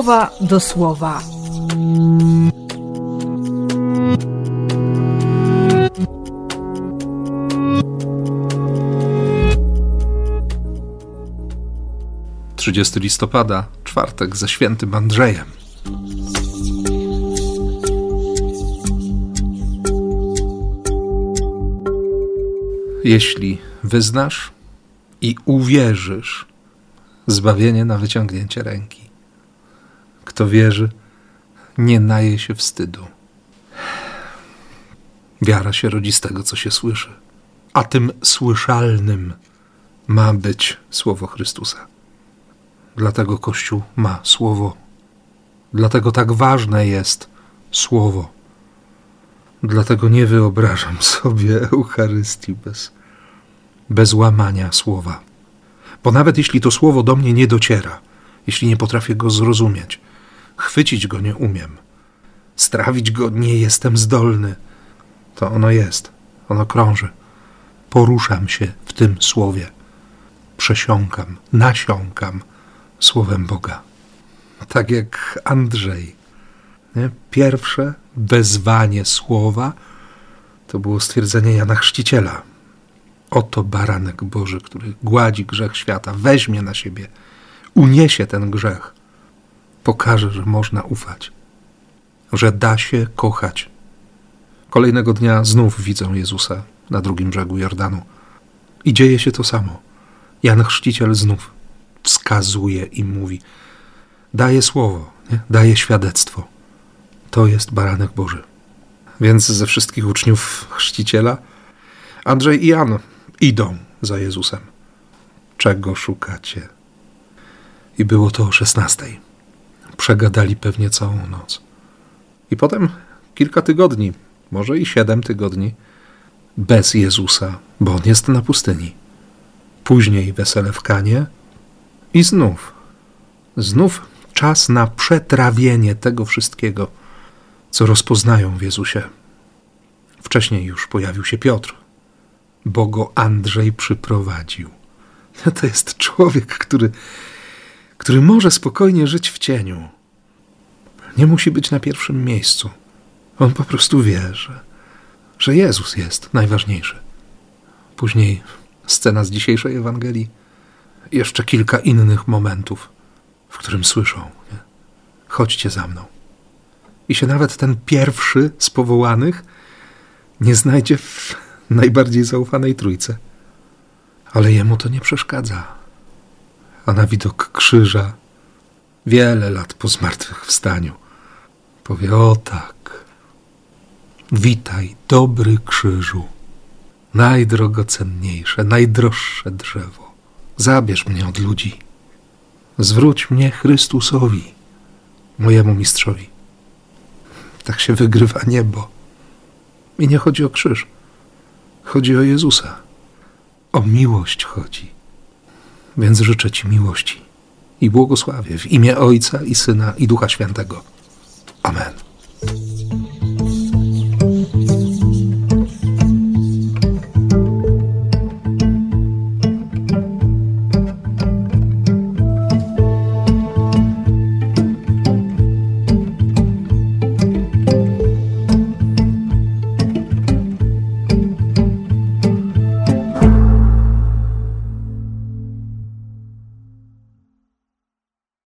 słowa do słowa. Trzydziesty listopada, czwartek ze świętym Andrzejem. Jeśli wyznasz i uwierzysz, zbawienie na wyciągnięcie ręki. Kto wierzy, nie naje się wstydu. Wiara się rodzi z tego, co się słyszy, a tym słyszalnym ma być słowo Chrystusa. Dlatego Kościół ma słowo. Dlatego tak ważne jest słowo. Dlatego nie wyobrażam sobie Eucharystii bez, bez łamania słowa. Bo nawet jeśli to słowo do mnie nie dociera, jeśli nie potrafię go zrozumieć, chwycić go nie umiem, strawić go nie jestem zdolny, to ono jest, ono krąży. Poruszam się w tym słowie. Przesiąkam, nasiąkam słowem Boga. Tak jak Andrzej. Nie? Pierwsze wezwanie słowa to było stwierdzenie Jana Chrzciciela. Oto baranek Boży, który gładzi grzech świata, weźmie na siebie, uniesie ten grzech, pokaże, że można ufać, że da się kochać. Kolejnego dnia znów widzą Jezusa na drugim brzegu Jordanu. I dzieje się to samo. Jan Chrzciciel znów wskazuje i mówi: daje słowo, nie? daje świadectwo. To jest baranek Boży. Więc ze wszystkich uczniów chrzciciela Andrzej i Jan idą za Jezusem. Czego szukacie? I było to o szesnastej. Przegadali pewnie całą noc. I potem kilka tygodni, może i siedem tygodni, bez Jezusa, bo on jest na pustyni. Później wesele w Kanie i znów, znów czas na przetrawienie tego wszystkiego, co rozpoznają w Jezusie. Wcześniej już pojawił się Piotr, bo go Andrzej przyprowadził. To jest człowiek, który, który może spokojnie żyć w cieniu. Nie musi być na pierwszym miejscu. On po prostu wie, że, że Jezus jest najważniejszy. Później scena z dzisiejszej Ewangelii, jeszcze kilka innych momentów, w którym słyszą: nie? Chodźcie za mną. I się nawet ten pierwszy z powołanych nie znajdzie w najbardziej zaufanej trójce. Ale jemu to nie przeszkadza. A na widok krzyża, wiele lat po zmartwychwstaniu, powie: O tak, witaj, dobry krzyżu, najdrogocenniejsze, najdroższe drzewo. Zabierz mnie od ludzi. Zwróć mnie Chrystusowi, mojemu mistrzowi. Tak się wygrywa niebo. I nie chodzi o krzyż. Chodzi o Jezusa. O miłość chodzi. Więc życzę Ci miłości i błogosławię w imię Ojca i Syna i Ducha Świętego. Amen.